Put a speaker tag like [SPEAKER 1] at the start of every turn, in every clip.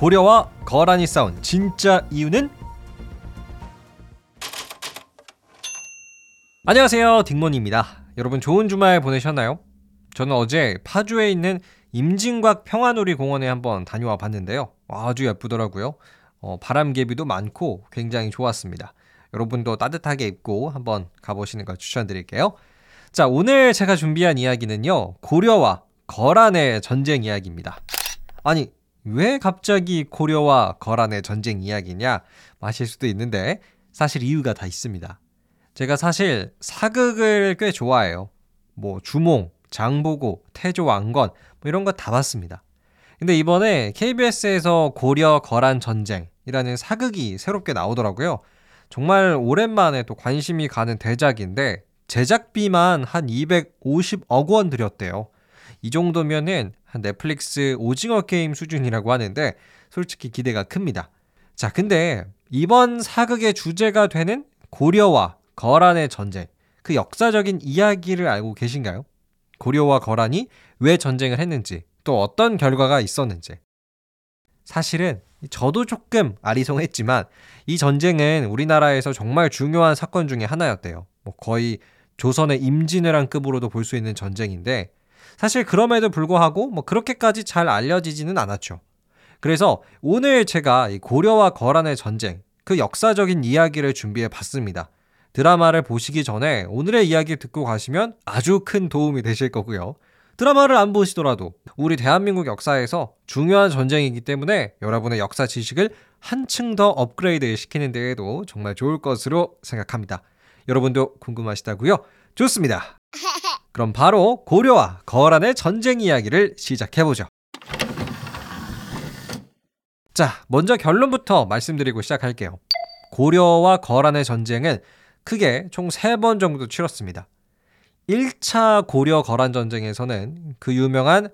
[SPEAKER 1] 고려와 거란이 싸운 진짜 이유는? 안녕하세요. 딩몬입니다. 여러분 좋은 주말 보내셨나요? 저는 어제 파주에 있는 임진곽 평화놀이 공원에 한번 다녀와 봤는데요. 아주 예쁘더라고요. 어, 바람개비도 많고 굉장히 좋았습니다. 여러분도 따뜻하게 입고 한번 가보시는 걸 추천드릴게요. 자, 오늘 제가 준비한 이야기는요. 고려와 거란의 전쟁 이야기입니다. 아니, 왜 갑자기 고려와 거란의 전쟁 이야기냐? 마실 수도 있는데 사실 이유가 다 있습니다. 제가 사실 사극을 꽤 좋아해요. 뭐 주몽, 장보고, 태조 왕건 뭐 이런 거 다 봤습니다. 근데 이번에 KBS에서 고려 거란 전쟁이라는 사극이 새롭게 나오더라고요. 정말 오랜만에 또 관심이 가는 대작인데 제작비만 한 250억 원 들였대요. 이 정도면은 한 넷플릭스 오징어 게임 수준이라고 하는데 솔직히 기대가 큽니다. 자, 근데 이번 사극의 주제가 되는 고려와 거란의 전쟁, 그 역사적인 이야기를 알고 계신가요? 고려와 거란이 왜 전쟁을 했는지, 또 어떤 결과가 있었는지. 사실은 저도 조금 아리송했지만 이 전쟁은 우리나라에서 정말 중요한 사건 중의 하나였대요. 뭐 거의 조선의 임진왜란 급으로도 볼 수 있는 전쟁인데 사실 그럼에도 불구하고 뭐 그렇게까지 잘 알려지지는 않았죠. 그래서 오늘 제가 고려와 거란의 전쟁 그 역사적인 이야기를 준비해 봤습니다. 드라마를 보시기 전에 오늘의 이야기 듣고 가시면 아주 큰 도움이 되실 거고요. 드라마를 안 보시더라도 우리 대한민국 역사에서 중요한 전쟁이기 때문에 여러분의 역사 지식을 한층 더 업그레이드 시키는 데에도 정말 좋을 것으로 생각합니다. 여러분도 궁금하시다고요? 좋습니다. 그럼 바로 고려와 거란의 전쟁 이야기를 시작해보죠. 자, 먼저 결론부터 말씀드리고 시작할게요. 고려와 거란의 전쟁은 크게 총 3번 정도 치렀습니다. 1차 고려 거란 전쟁에서는 그 유명한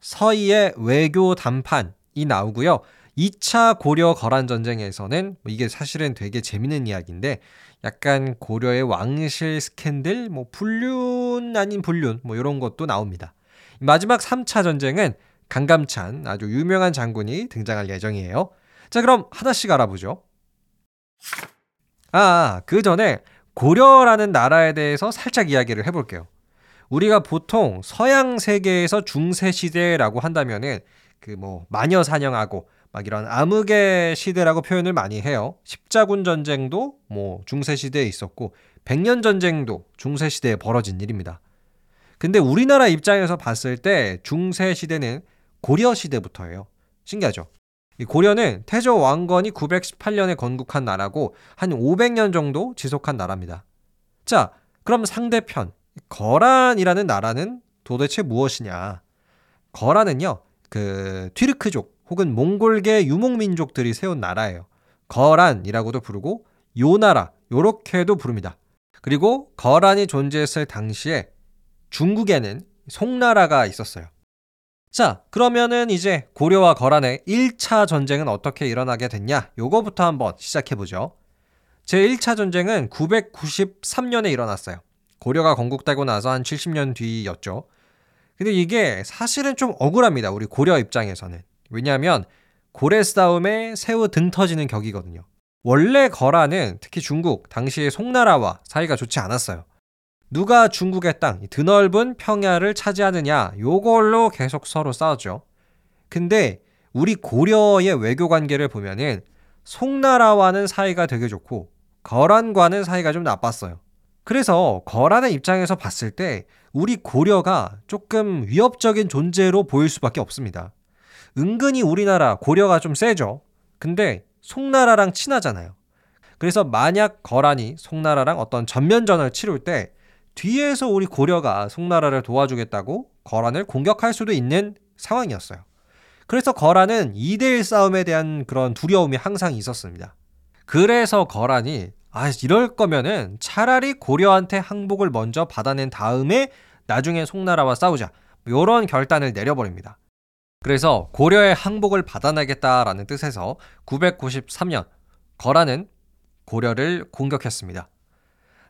[SPEAKER 1] 서희의 외교 담판이 나오고요. 2차 고려 거란 전쟁에서는 뭐 이게 사실은 되게 재밌는 이야기인데 약간 고려의 왕실 스캔들, 뭐 불륜 아닌 불륜 뭐 이런 것도 나옵니다. 마지막 3차 전쟁은 강감찬 아주 유명한 장군이 등장할 예정이에요. 자, 그럼 하나씩 알아보죠. 아, 그 전에 고려라는 나라에 대해서 살짝 이야기를 해볼게요. 우리가 보통 서양 세계에서 중세 시대라고 한다면은 그 뭐 마녀 사냥하고 막 이런 암흑의 시대라고 표현을 많이 해요. 십자군 전쟁도 뭐 중세 시대에 있었고 백년 전쟁도 중세 시대에 벌어진 일입니다. 근데 우리나라 입장에서 봤을 때 중세 시대는 고려 시대부터예요. 신기하죠? 이 고려는 태조 왕건이 918년에 건국한 나라고 한 500년 정도 지속한 나라입니다. 자, 그럼 상대편 거란이라는 나라는 도대체 무엇이냐? 거란은요, 그 튀르크족 혹은 몽골계 유목민족들이 세운 나라예요. 거란이라고도 부르고 요나라 요렇게도 부릅니다. 그리고 거란이 존재했을 당시에 중국에는 송나라가 있었어요. 자, 그러면은 이제 고려와 거란의 1차 전쟁은 어떻게 일어나게 됐냐? 요거부터 한번 시작해 보죠. 제 1차 전쟁은 993년에 일어났어요. 고려가 건국되고 나서 한 70년 뒤였죠. 근데 이게 사실은 좀 억울합니다. 우리 고려 입장에서는. 왜냐하면 고래 싸움에 새우 등 터지는 격이거든요. 원래 거란은 특히 중국, 당시의 송나라와 사이가 좋지 않았어요. 누가 중국의 땅, 드넓은 평야를 차지하느냐, 요걸로 계속 서로 싸웠죠. 근데 우리 고려의 외교 관계를 보면은 송나라와는 사이가 되게 좋고 거란과는 사이가 좀 나빴어요. 그래서 거란의 입장에서 봤을 때 우리 고려가 조금 위협적인 존재로 보일 수밖에 없습니다. 은근히 우리나라 고려가 좀 세죠. 근데 송나라랑 친하잖아요. 그래서 만약 거란이 송나라랑 어떤 전면전을 치룰 때 뒤에서 우리 고려가 송나라를 도와주겠다고 거란을 공격할 수도 있는 상황이었어요. 그래서 거란은 2대1 싸움에 대한 그런 두려움이 항상 있었습니다. 그래서 거란이 아, 이럴 거면은 차라리 고려한테 항복을 먼저 받아낸 다음에 나중에 송나라와 싸우자. 이런 결단을 내려버립니다. 그래서 고려의 항복을 받아내겠다라는 뜻에서 993년 거란은 고려를 공격했습니다.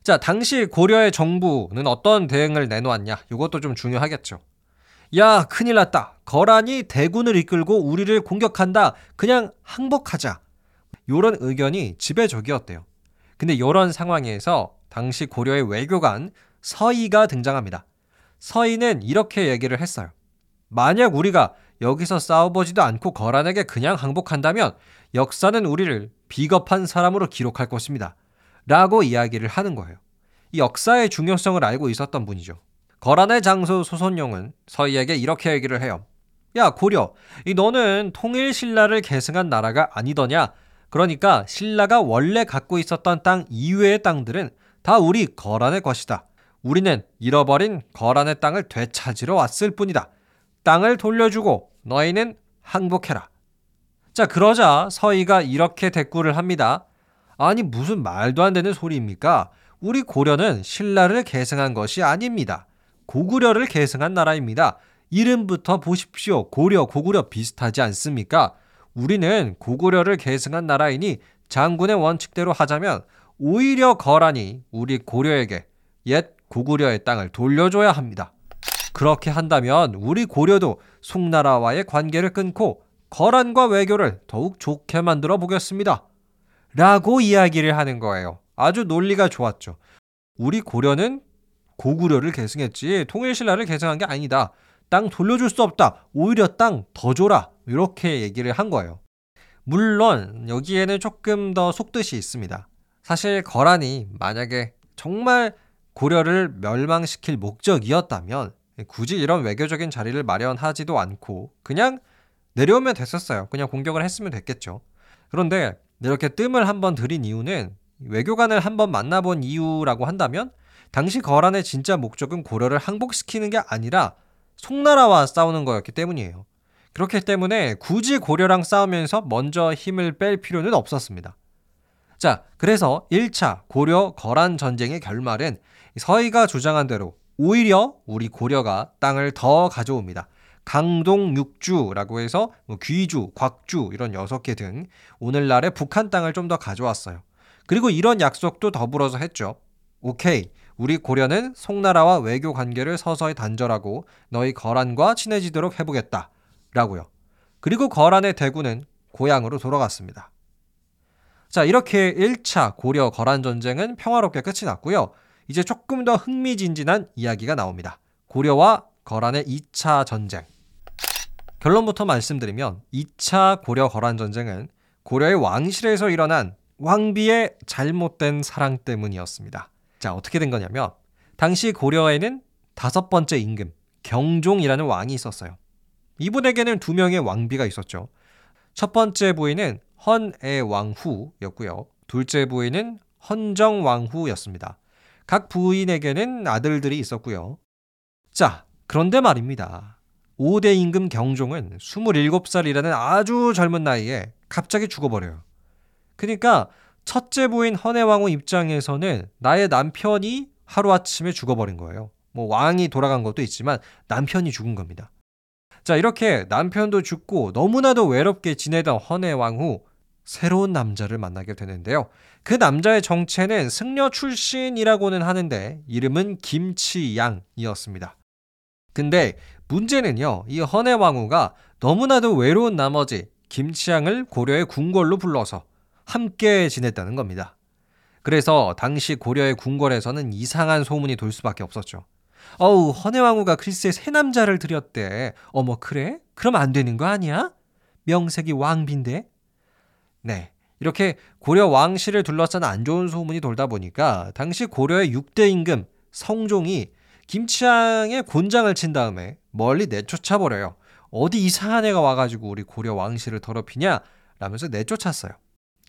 [SPEAKER 1] 자, 당시 고려의 정부는 어떤 대응을 내놓았냐? 이것도 좀 중요하겠죠. 야, 큰일 났다. 거란이 대군을 이끌고 우리를 공격한다. 그냥 항복하자. 요런 의견이 지배적이었대요. 근데 요런 상황에서 당시 고려의 외교관 서희가 등장합니다. 서희는 이렇게 얘기를 했어요. 만약 우리가 여기서 싸워보지도 않고 거란에게 그냥 항복한다면 역사는 우리를 비겁한 사람으로 기록할 것입니다. 라고 이야기를 하는 거예요. 이 역사의 중요성을 알고 있었던 분이죠. 거란의 장수 소선용은 서희에게 이렇게 얘기를 해요. 야, 고려. 이 너는 통일 신라를 계승한 나라가 아니더냐? 그러니까 신라가 원래 갖고 있었던 땅 이외의 땅들은 다 우리 거란의 것이다. 우리는 잃어버린 거란의 땅을 되찾으러 왔을 뿐이다. 땅을 돌려주고 너희는 항복해라. 자, 그러자 서희가 이렇게 대꾸를 합니다. 아니, 무슨 말도 안 되는 소리입니까? 우리 고려는 신라를 계승한 것이 아닙니다. 고구려를 계승한 나라입니다. 이름부터 보십시오. 고려, 고구려 비슷하지 않습니까? 우리는 고구려를 계승한 나라이니 장군의 원칙대로 하자면 오히려 거란이 우리 고려에게 옛 고구려의 땅을 돌려줘야 합니다. 그렇게 한다면 우리 고려도 송나라와의 관계를 끊고 거란과 외교를 더욱 좋게 만들어 보겠습니다. 라고 이야기를 하는 거예요. 아주 논리가 좋았죠. 우리 고려는 고구려를 계승했지 통일신라를 계승한 게 아니다. 땅 돌려줄 수 없다. 오히려 땅 더 줘라. 이렇게 얘기를 한 거예요. 물론 여기에는 조금 더 속뜻이 있습니다. 사실 거란이 만약에 정말 고려를 멸망시킬 목적이었다면 굳이 이런 외교적인 자리를 마련하지도 않고 그냥 내려오면 됐었어요. 그냥 공격을 했으면 됐겠죠. 그런데 이렇게 뜸을 한번 들인 이유는 외교관을 한번 만나본 이유라고 한다면 당시 거란의 진짜 목적은 고려를 항복시키는 게 아니라 송나라와 싸우는 거였기 때문이에요. 그렇기 때문에 굳이 고려랑 싸우면서 먼저 힘을 뺄 필요는 없었습니다. 자, 그래서 1차 고려 거란 전쟁의 결말은 서희가 주장한 대로 오히려 우리 고려가 땅을 더 가져옵니다. 강동 육주라고 해서 뭐 귀주, 곽주 이런 여섯 개 등 오늘날의 북한 땅을 좀 더 가져왔어요. 그리고 이런 약속도 더불어서 했죠. 오케이. 우리 고려는 송나라와 외교 관계를 서서히 단절하고 너희 거란과 친해지도록 해보겠다. 라고요. 그리고 거란의 대군은 고향으로 돌아갔습니다. 자, 이렇게 1차 고려 거란 전쟁은 평화롭게 끝이 났고요. 이제 조금 더 흥미진진한 이야기가 나옵니다. 고려와 거란의 2차 전쟁. 결론부터 말씀드리면 2차 고려 거란 전쟁은 고려의 왕실에서 일어난 왕비의 잘못된 사랑 때문이었습니다. 자, 어떻게 된 거냐면 당시 고려에는 다섯 번째 임금 경종이라는 왕이 있었어요. 이분에게는 두 명의 왕비가 있었죠. 첫 번째 부인은 헌애 왕후였고요. 둘째 부인은 헌정 왕후였습니다. 각 부인에게는 아들들이 있었고요. 자, 그런데 말입니다. 5대 임금 경종은 27살이라는 아주 젊은 나이에 갑자기 죽어버려요. 그러니까 첫째 부인 헌혜왕후 입장에서는 나의 남편이 하루아침에 죽어버린 거예요. 뭐 왕이 돌아간 것도 있지만 남편이 죽은 겁니다. 자, 이렇게 남편도 죽고 너무나도 외롭게 지내던 헌혜왕후 새로운 남자를 만나게 되는데요. 그 남자의 정체는 승려 출신이라고는 하는데 이름은 김치양이었습니다. 근데 문제는요. 이 헌혜왕후가 너무나도 외로운 나머지 김치양을 고려의 궁궐로 불러서 함께 지냈다는 겁니다. 그래서 당시 고려의 궁궐에서는 이상한 소문이 돌 수밖에 없었죠. 어우, 헌혜왕후가 글쎄 새 남자를 들였대. 어머, 그래? 그럼 안 되는 거 아니야? 명색이 왕비인데? 네. 이렇게 고려 왕실을 둘러싼 안 좋은 소문이 돌다 보니까 당시 고려의 6대 임금 성종이 김치향의 곤장을 친 다음에 멀리 내쫓아 버려요. 어디 이상한 애가 와가지고 우리 고려 왕실을 더럽히냐? 라면서 내쫓았어요.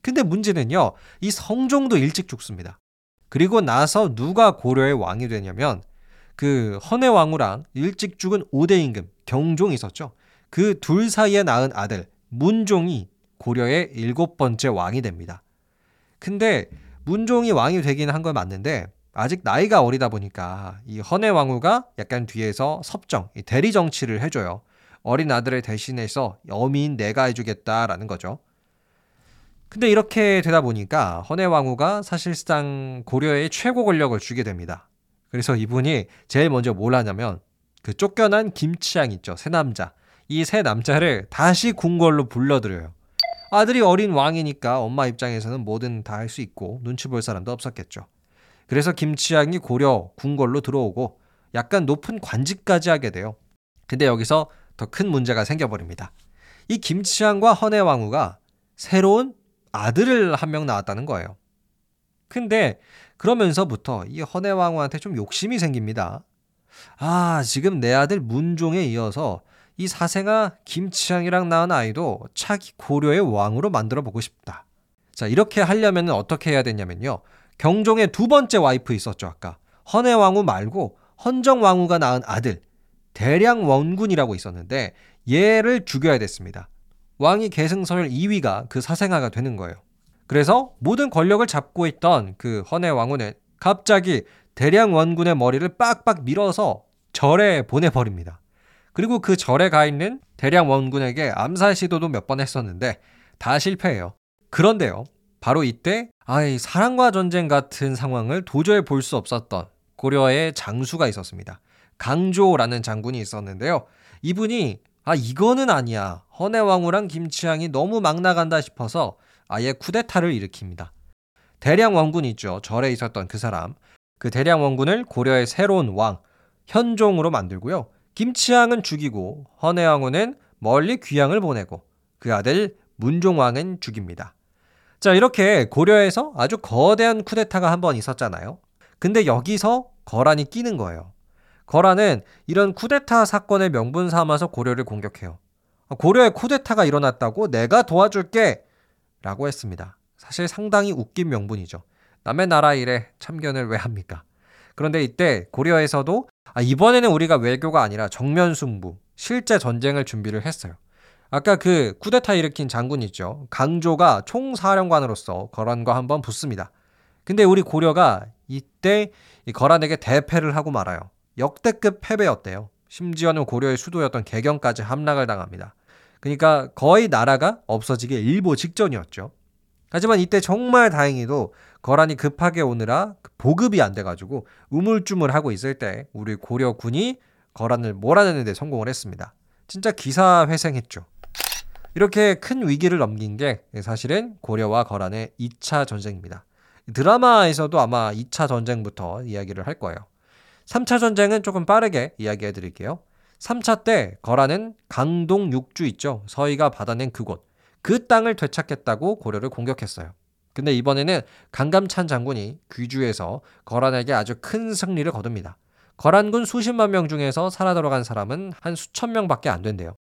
[SPEAKER 1] 근데 문제는요, 이 성종도 일찍 죽습니다. 그리고 나서 누가 고려의 왕이 되냐면 그 헌혜왕후랑 일찍 죽은 5대 임금 경종이 있었죠. 그 둘 사이에 낳은 아들 문종이 고려의 일곱 번째 왕이 됩니다. 근데 문종이 왕이 되긴 한 건 맞는데 아직 나이가 어리다 보니까 이 헌혜왕후가 약간 뒤에서 섭정, 대리 정치를 해줘요. 어린 아들을 대신해서 여민 내가 해주겠다라는 거죠. 근데 이렇게 되다 보니까 헌혜왕후가 사실상 고려의 최고 권력을 주게 됩니다. 그래서 이분이 제일 먼저 뭘 하냐면 그 쫓겨난 김치양 있죠. 새 남자. 이 새 남자를 다시 궁궐로 불러들여요. 아들이 어린 왕이니까 엄마 입장에서는 뭐든 다 할 수 있고 눈치 볼 사람도 없었겠죠. 그래서 김치양이 고려 궁궐로 들어오고 약간 높은 관직까지 하게 돼요. 근데 여기서 더 큰 문제가 생겨버립니다. 이 김치양과 헌해왕후가 새로운 아들을 한 명 낳았다는 거예요. 근데 그러면서부터 이 헌해왕후한테 좀 욕심이 생깁니다. 아, 지금 내 아들 문종에 이어서 이 사생아 김치향이랑 낳은 아이도 차기 고려의 왕으로 만들어 보고 싶다. 자, 이렇게 하려면 어떻게 해야 되냐면요. 경종의 두 번째 와이프 있었죠, 아까. 헌해왕후 말고 헌정왕후가 낳은 아들, 대량원군이라고 있었는데 얘를 죽여야 됐습니다. 왕이 계승서열 2위가 그 사생아가 되는 거예요. 그래서 모든 권력을 잡고 있던 그 헌해왕후는 갑자기 대량원군의 머리를 빡빡 밀어서 절에 보내버립니다. 그리고 그 절에 가 있는 대량 원군에게 암살 시도도 몇 번 했었는데 다 실패해요. 그런데요. 바로 이때 아이 사랑과 전쟁 같은 상황을 도저히 볼 수 없었던 고려의 장수가 있었습니다. 강조라는 장군이 있었는데요. 이분이 아 이거는 아니야. 헌해왕후랑 김치향이 너무 막 나간다 싶어서 아예 쿠데타를 일으킵니다. 대량 원군 있죠. 절에 있었던 그 사람. 그 대량 원군을 고려의 새로운 왕 현종으로 만들고요. 김치향은 죽이고 헌해왕후는 멀리 귀향을 보내고 그 아들 문종왕은 죽입니다. 자, 이렇게 고려에서 아주 거대한 쿠데타가 한 번 있었잖아요. 근데 여기서 거란이 끼는 거예요. 거란은 이런 쿠데타 사건의 명분 삼아서 고려를 공격해요. 고려에 쿠데타가 일어났다고 내가 도와줄게! 라고 했습니다. 사실 상당히 웃긴 명분이죠. 남의 나라 일에 참견을 왜 합니까? 그런데 이때 고려에서도 아, 이번에는 우리가 외교가 아니라 정면 승부, 실제 전쟁을 준비를 했어요. 아까 그 쿠데타 일으킨 장군 있죠. 강조가 총사령관으로서 거란과 한번 붙습니다. 근데 우리 고려가 이때 이 거란에게 대패를 하고 말아요. 역대급 패배였대요. 심지어는 고려의 수도였던 개경까지 함락을 당합니다. 그러니까 거의 나라가 없어지기 일보 직전이었죠. 하지만 이때 정말 다행히도 거란이 급하게 오느라 보급이 안 돼가지고 우물쭈물하고 있을 때 우리 고려군이 거란을 몰아내는데 성공을 했습니다. 진짜 기사 회생했죠. 이렇게 큰 위기를 넘긴 게 사실은 고려와 거란의 2차 전쟁입니다. 드라마에서도 아마 2차 전쟁부터 이야기를 할 거예요. 3차 전쟁은 조금 빠르게 이야기해 드릴게요. 3차 때 거란은 강동 육주 있죠. 서희가 받아낸 그곳. 그 땅을 되찾겠다고 고려를 공격했어요. 근데 이번에는 강감찬 장군이 귀주에서 거란에게 아주 큰 승리를 거둡니다. 거란군 수십만 명 중에서 살아 돌아간 사람은 한 수천 명밖에 안 된대요.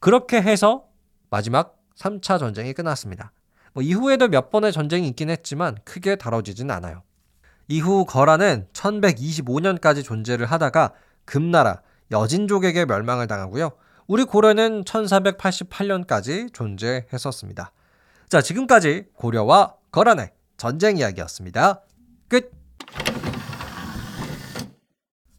[SPEAKER 1] 그렇게 해서 마지막 3차 전쟁이 끝났습니다. 뭐 이후에도 몇 번의 전쟁이 있긴 했지만 크게 다뤄지진 않아요. 이후 거란은 1125년까지 존재를 하다가 금나라 여진족에게 멸망을 당하고요. 우리 고려는 1488년까지 존재했었습니다. 자, 지금까지 고려와 거란의 전쟁 이야기였습니다. 끝!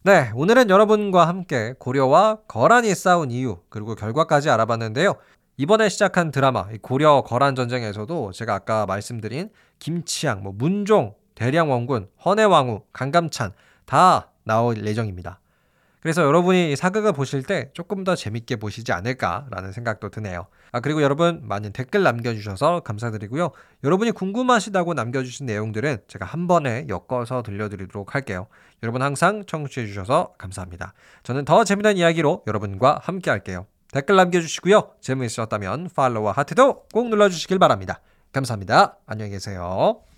[SPEAKER 1] 네, 오늘은 여러분과 함께 고려와 거란이 싸운 이유, 그리고 결과까지 알아봤는데요. 이번에 시작한 드라마, 고려 거란 전쟁에서도 제가 아까 말씀드린 김치양, 뭐 문종, 대량원군, 헌해왕후, 강감찬 다 나올 예정입니다. 그래서 여러분이 사극을 보실 때 조금 더 재밌게 보시지 않을까라는 생각도 드네요. 아, 그리고 여러분 많은 댓글 남겨주셔서 감사드리고요. 여러분이 궁금하시다고 남겨주신 내용들은 제가 한 번에 엮어서 들려드리도록 할게요. 여러분 항상 청취해주셔서 감사합니다. 저는 더 재미난 이야기로 여러분과 함께 할게요. 댓글 남겨주시고요. 재미있으셨다면 팔로우와 하트도 꼭 눌러주시길 바랍니다. 감사합니다. 안녕히 계세요.